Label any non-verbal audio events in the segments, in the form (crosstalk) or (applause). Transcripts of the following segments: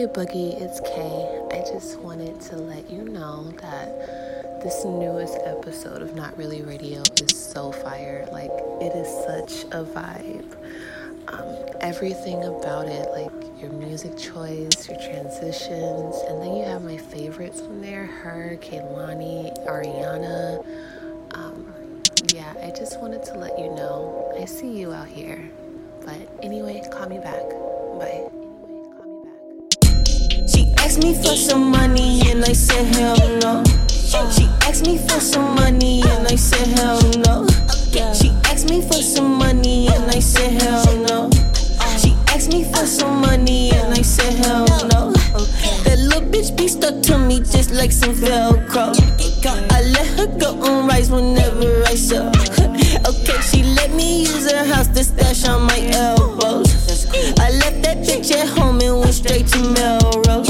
Hey Boogie, it's Kay. I just wanted to let you know that this newest episode of Not Really Radio is so fire. Like, it is such a vibe. Um, everything about it, like your music choice, your transitions, and then you have my favorites on there her, Kehlani, Ariana. Um, yeah, I just wanted to let you know I see you out here. But anyway, call me back. Bye asked me for some money and I said hell no. She asked me for some money and I said hell no. She asked me for some money and I said hell no. She asked me for some money and I said hell no. That little bitch be stuck to me just like some Velcro. I let her go on rides whenever I sell. okay, she let me use her house to stash on my elbows. I left that bitch at home and went straight to Melrose.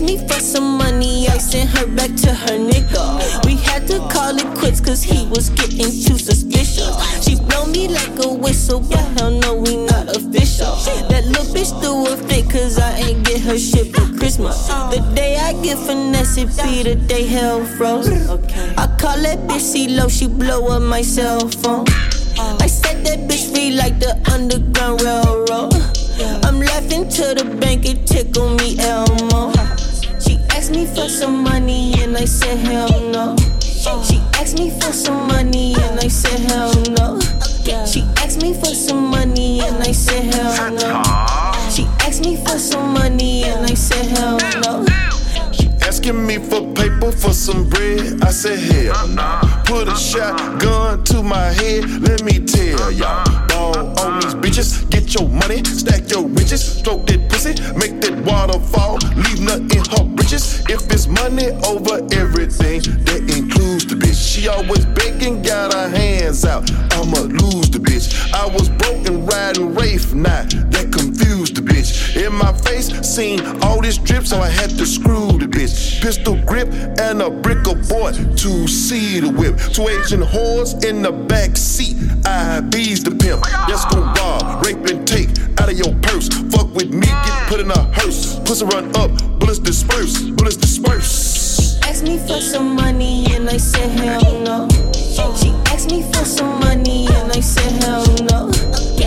Asked me for some money, I sent her back to her nigga. We had to call it quits cause he was getting too suspicious. She blow me like a whistle, but hell no, we not official. That little bitch threw a fit cause I ain't get her shit for Christmas. The day I get finesse, it be the day hell froze. I call that bitch C-Lo, she blow up my cell phone. I set that bitch free like the Underground Railroad. I'm laughing to the bank, it tickle me Elmo. She asked me for some money and I said hell no. She asked me for some money and I said hell no. She asked me for some money and I said hell no. She asked me for some money and I said hell no. Asking me for paper for some bread, I said hell nah. Put a shotgun to my head, let me tell y'all. Ball on these bitches, get your money, stack your riches, stroke that pussy, make that waterfall, leave nothing in her britches. If it's money over everything, that includes the bitch. She always begging, got her hands out. I'ma lose the bitch. I was broken riding Rafe, nah, that confused. In my face, seen all this drip, so I had to screw the bitch. Pistol grip and a brick of boy to see the whip. Two Asian whores in the back seat. I bees the pimp. That's gon' rob, rape, and take out of your purse. Fuck with me, get put in a hearse. Pussy run up, bullets disperse, bullets disperse. Asked me for some money and I said hell no. She asked me for some money and I said hell no.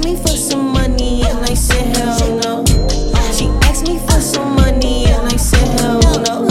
She asked me for some money and I said hell no. She asked me for some money and I said hell no.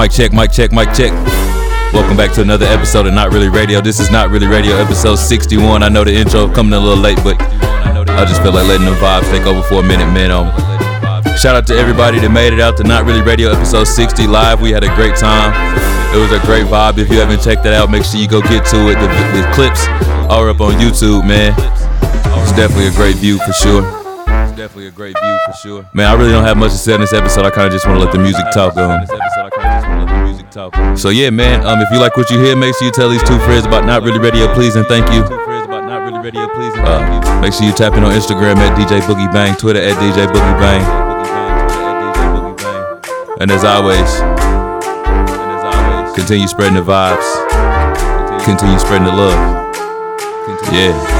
Mic check, mic check, mic check. Welcome back to another episode of Not Really Radio. This is Not Really Radio, episode 61. I know the intro coming a little late, but I just feel like letting the vibes take over for a minute, man. Um, shout out to everybody that made it out to Not Really Radio, episode 60 live. We had a great time. It was a great vibe. If you haven't checked that out, make sure you go get to it. The, the clips are up on YouTube, man. It's definitely a great view for sure. It's definitely a great view for sure. Man, I really don't have much to say in this episode. I kind of just want to let the music talk. Um, so yeah, man. Um, if you like what you hear, make sure you tell these two friends about Not Really Radio, please and thank you. Uh, make sure you tap in on Instagram at DJ Boogie Bang, Twitter at DJ Boogie Bang. And as always, continue spreading the vibes. Continue spreading the love. Yeah.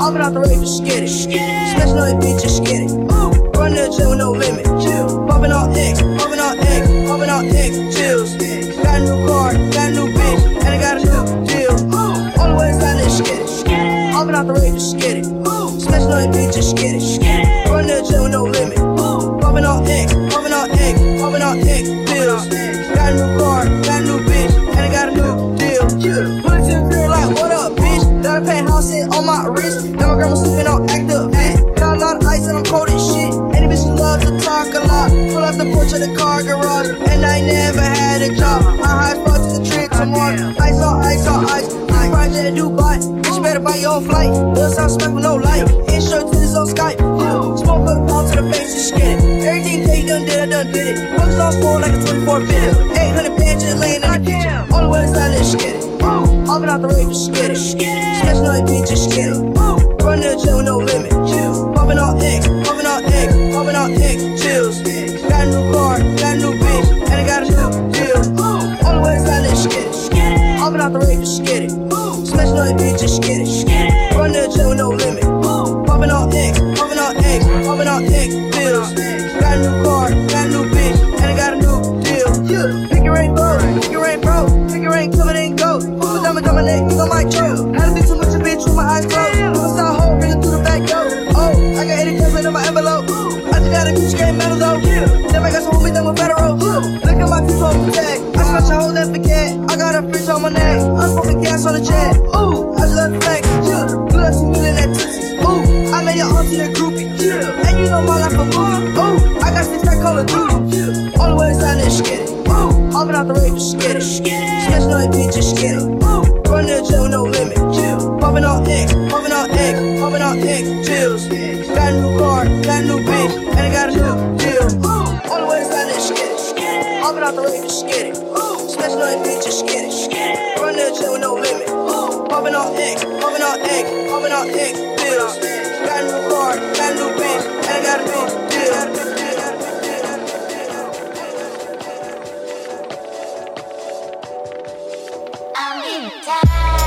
Hopping out the rave, just get it. Special no bitch, just get it. Run the chill with no limit. Popping all eggs, Your own flight. Little South smack with no light. Insurance is on Skype. Smoke up pound to the face and get it. Everything they done did, I done did it. Bugs on floor like a 24 video. 800 bands just laying in the kitchen. All the way inside, let's get it. Hopping out the rave, just get it. Sketch no bitch, just get it. Run the chill with no limit. Popping all eggs, popping all eggs, popping all eggs, chills. Got a new car, got a new bitch, and I got a new deal. All the way inside, let's get it. Hopping out the rave, just get it. No bitch, just get it. Just get it. Run the chill with no limit. Popping all eggs, popping all eggs, popping all eggs, chills. Got a new car, got a new bitch, and I got a new deal. All the way inside that shit. Hopping out the just get it. Sketch no bitch, get it. Run the chill with no limit. Popping all eggs, popping all eggs, popping all eggs, pills. Got a new car, got a new bitch, and I got a new deal. time.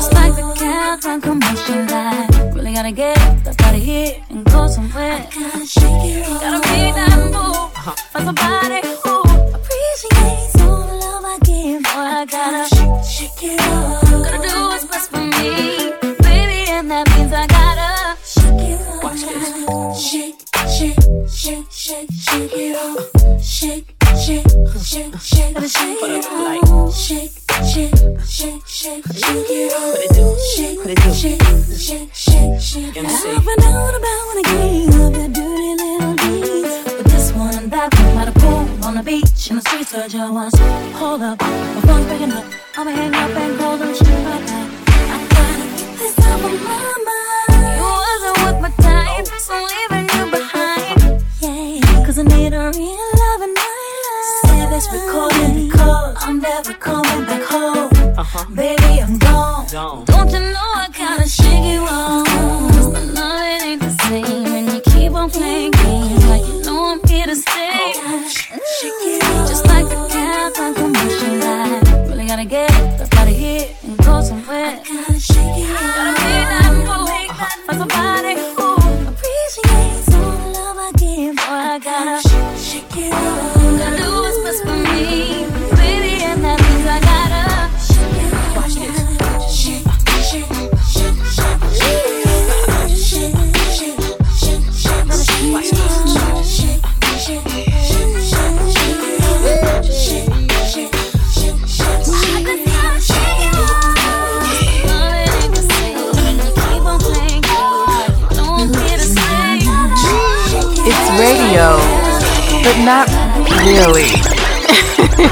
Just like the cats on commercial light. Really gotta get up out of here and go somewhere. I Gotta shake it off. Gotta be that move uh-huh. for somebody who appreciates all the love I give. Boy, I gotta shake it off. Gotta do what's best for me, baby, and that means I gotta shake it off. Watch this. Shake, shake, shake, shake, shake it off. Shake, shake, shake, shake, shake it off. Shake, shake, shake, shake, shake it it? Shake, shake, shake, shake. I found out about when I gave up that dirty little deeds. But this one and that one by the pool, on the beach, in the streets where Joe was. Hold up, my phone's breaking up. I'ma hang up and call them shit back. I gotta my mind. Wasn't my so leaving you behind. I need a real love in my life. Say this recording because I'm never coming back home. Baby, I'm gone. Don't you know I gotta shake you off?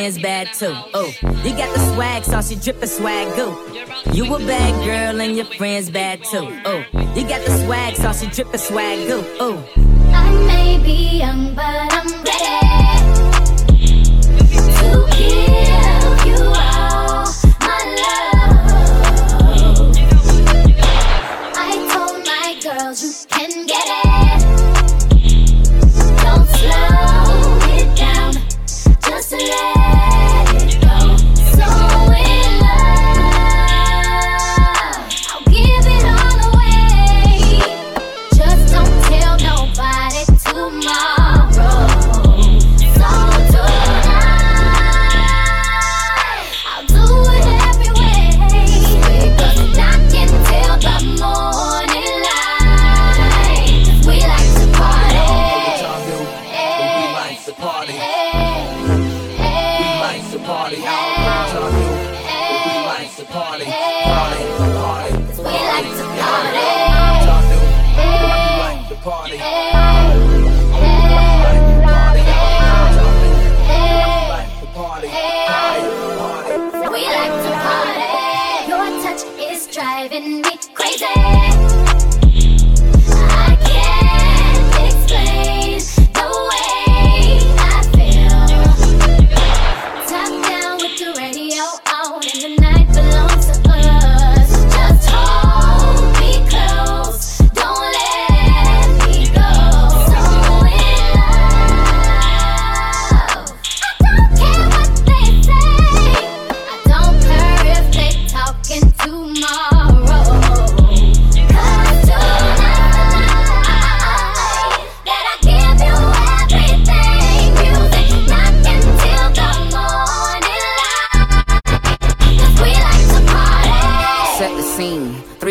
and bad too. Oh, you got the swag sauce, you drippin' swag goo. You a bad girl and your friends bad too. Oh, you got the swag sauce, you drippin' swag goo. Oh. I may be young,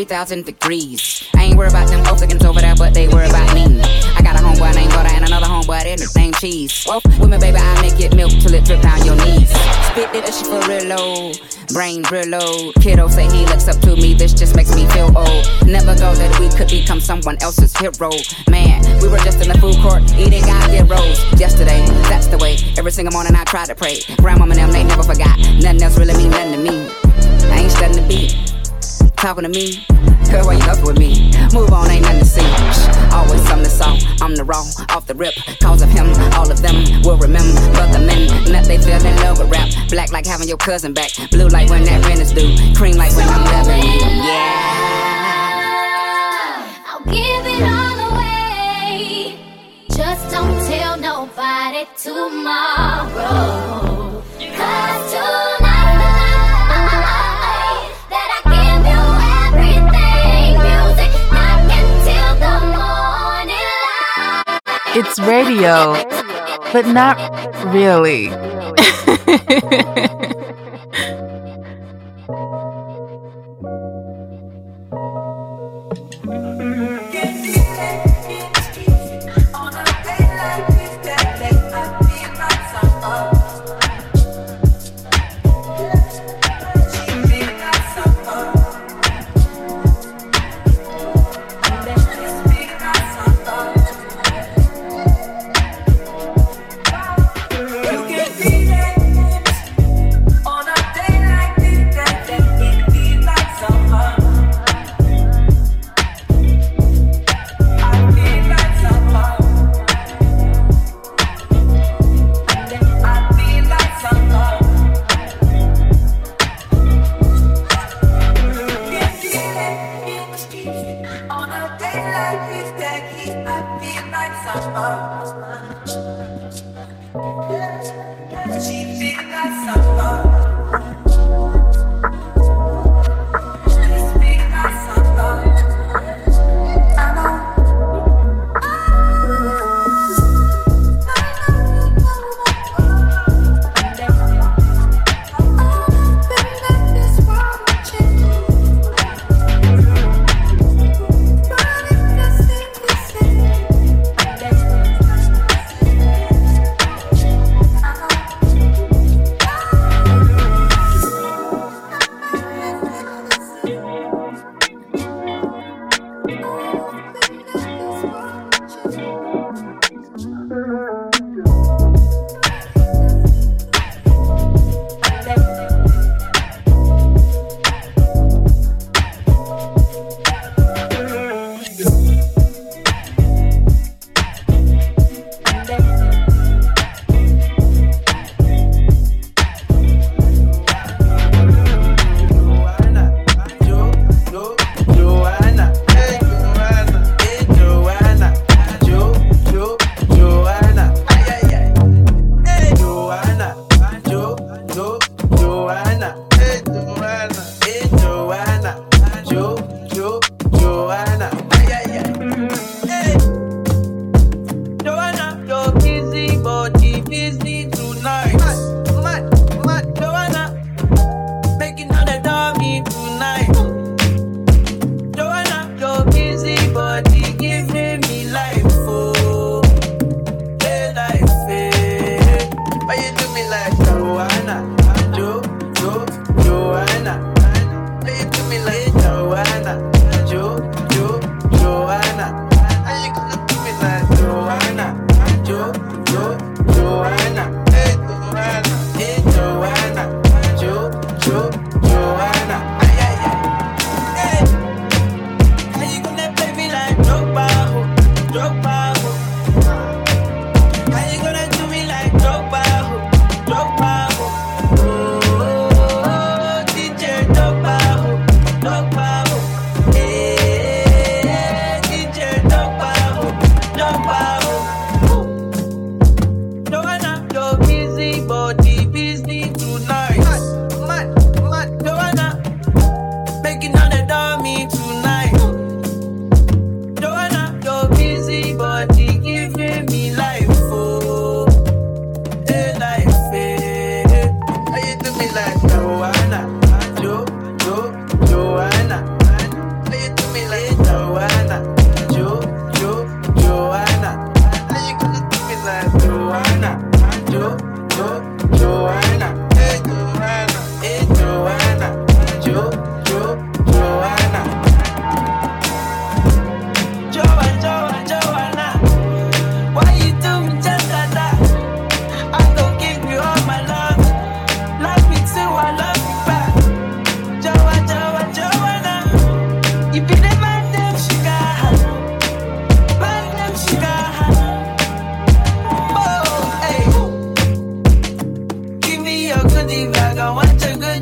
2000 degrees. I ain't worried about them folks looking over there, but they worry about me. I got a homeboy named Butter and another homeboy in the same cheese. Well, with me, baby, I make it milk till it drip down your knees. Spit it, she for real low. Brain real low. Kiddo say he looks up to me, this just makes me feel old. Never go that we could become someone else's hero. Man, we were just in the food court eating God get rose. Yesterday, that's the way. Every single morning I try to pray. Grandma and them, they never forgot. Nothing else really mean nothing to me. I ain't studying the beat talking to me. Girl, why you up with me? Move on, ain't nothing to see. Always something to saw. I'm the raw, off the rip. Cause of him, all of them will remember But the men that they fell in love with rap. Black like having your cousin back. Blue like when that rent is due. Cream like when I'm loving you. Yeah. I'll give it all away. Just don't tell nobody tomorrow. Cause tonight, It's radio, but not really. (laughs) (laughs)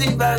want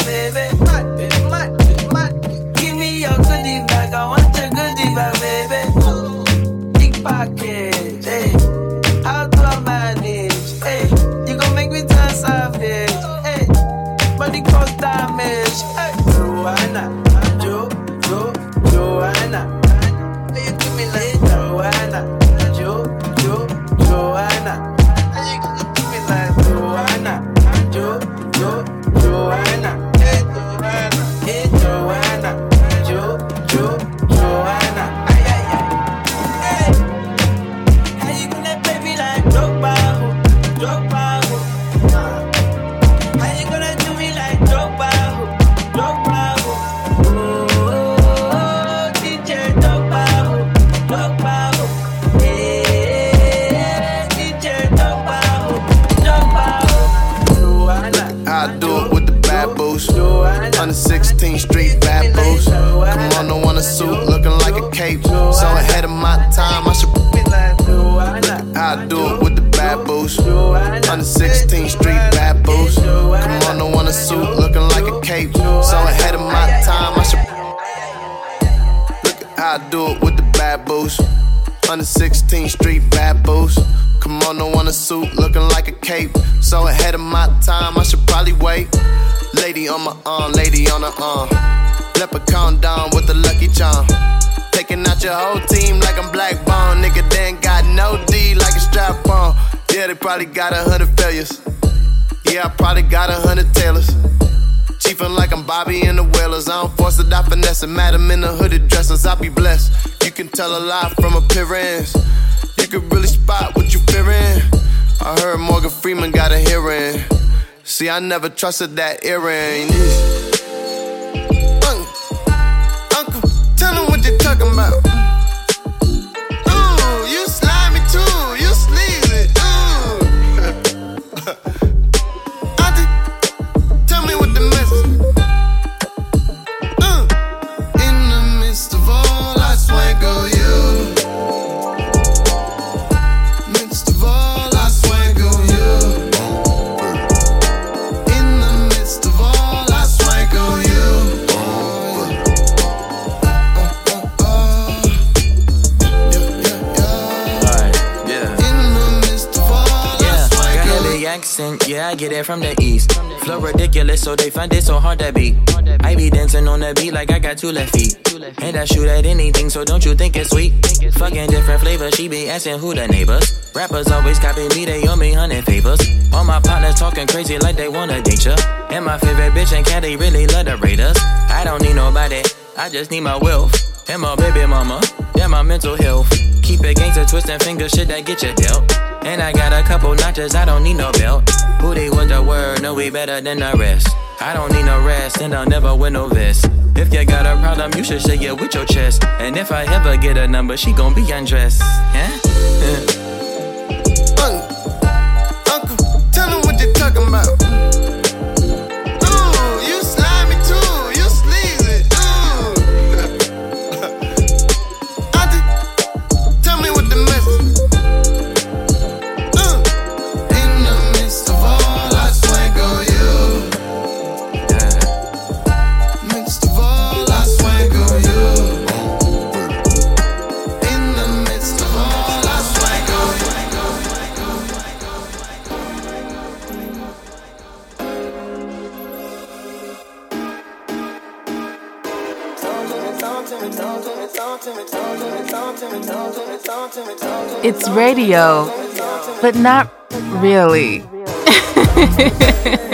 So ahead of my time, I should probably wait. Lady on my arm, lady on her arm. Leprechaun down with the lucky charm. Taking out your whole team like I'm black bone. Nigga, they ain't got no D like a strap on. Yeah, they probably got a hundred failures. Yeah, I probably got a hundred tailors. Chiefin' like I'm Bobby in the Wailers. I don't force it, I finesse it. Madam in the hooded dresses, I be blessed. You can tell a lot from appearance. You can really spot what you fearing. I heard Morgan Freeman got a hearing. See, I never trusted that earring. Uncle, uncle, tell them what they talking about. Yeah, I get it from the east. Flow ridiculous, so they find it so hard to beat. I be dancing on the beat like I got two left feet. And I shoot at anything, so don't you think it's sweet? Fucking different flavors, she be asking who the neighbors. Rappers always copy me, they owe me hundred favors. All my partners talking crazy like they wanna date ya. And my favorite bitch and cat, they really love the Raiders. I don't need nobody, I just need my wealth. And my baby mama, yeah, my mental health. Keep it gangster, twisting fingers, shit that get you dealt. And I got a couple notches, I don't need no belt. Booty was the word, no, we better than the rest. I don't need no rest, and I'll never win no vest. If you got a problem, you should say it with your chest. And if I ever get a number, she gon' be undressed. Yeah? (laughs) radio, but not really. (laughs)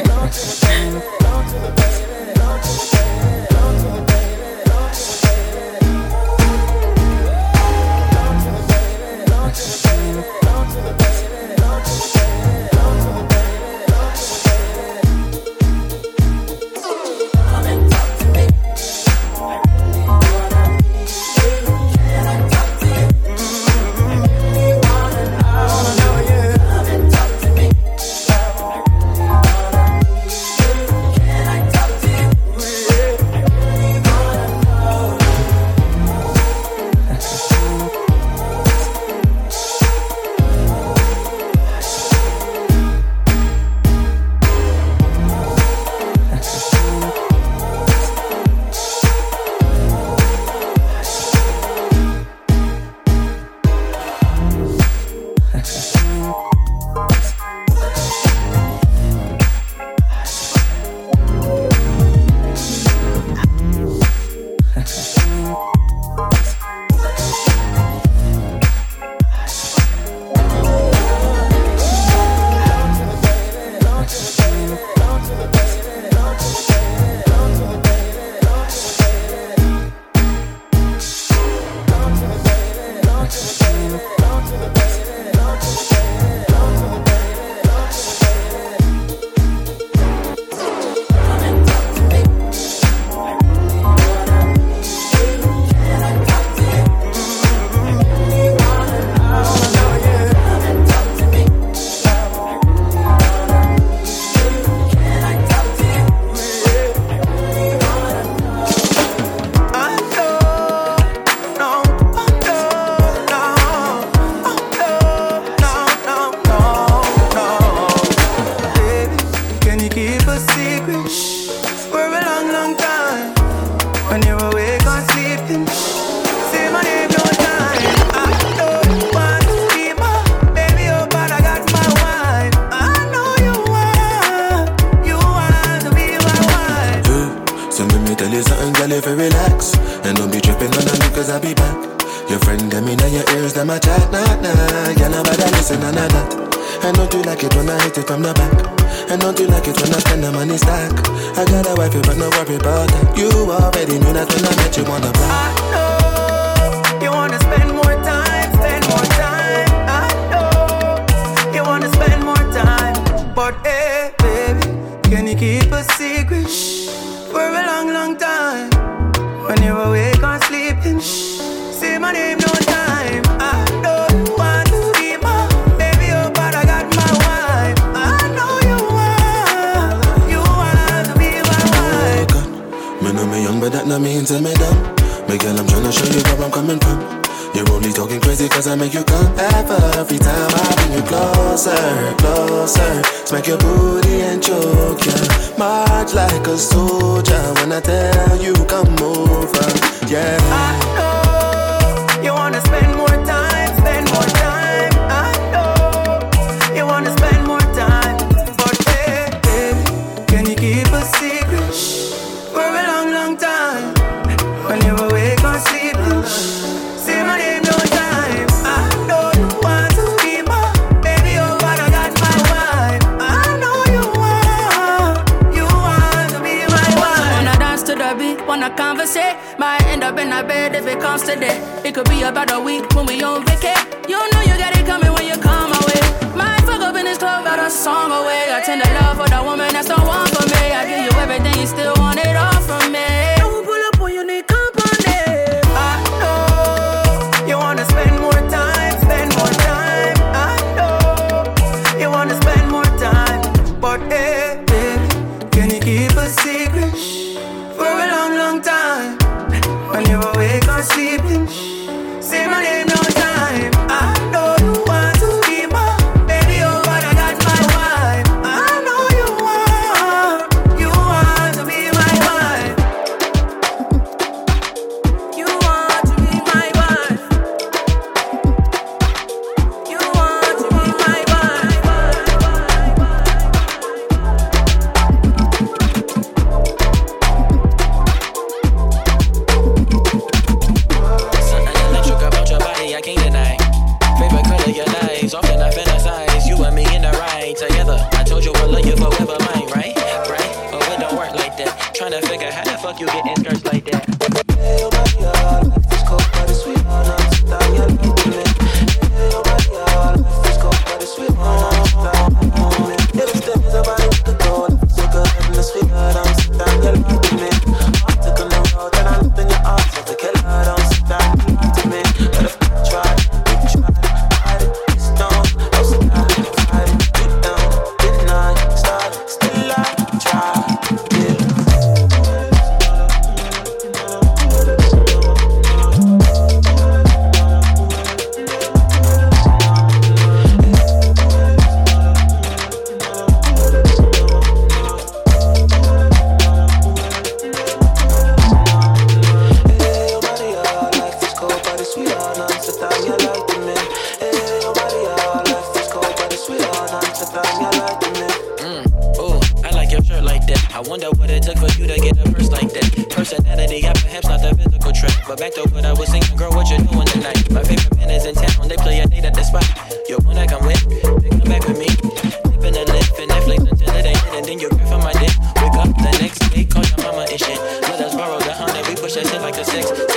to me tell me dumb. Big girl, I'm tryna show you where I'm coming from. You're only talking crazy cause I make you come. Every time I bring you closer, closer. Smack your booty and choke ya. March like a soldier when I tell you come over. Yeah. I know you wanna spend more. If it comes today, it could be about a week when we on vacation. wonder what it took for you to get a purse like that. Personality, yeah, perhaps not the physical trait. But back to what I was saying, girl, what you doing tonight? My favorite band is in town, they play a date at the spot. You wanna come with? Then come back with me. Dipping and lifting Netflix until it ain't and then you grab for my dick. Wake up the next day, call your mama and shit. Let us borrow the hundred, we push that shit like a six.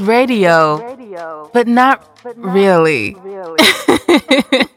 Radio, but not really. (laughs)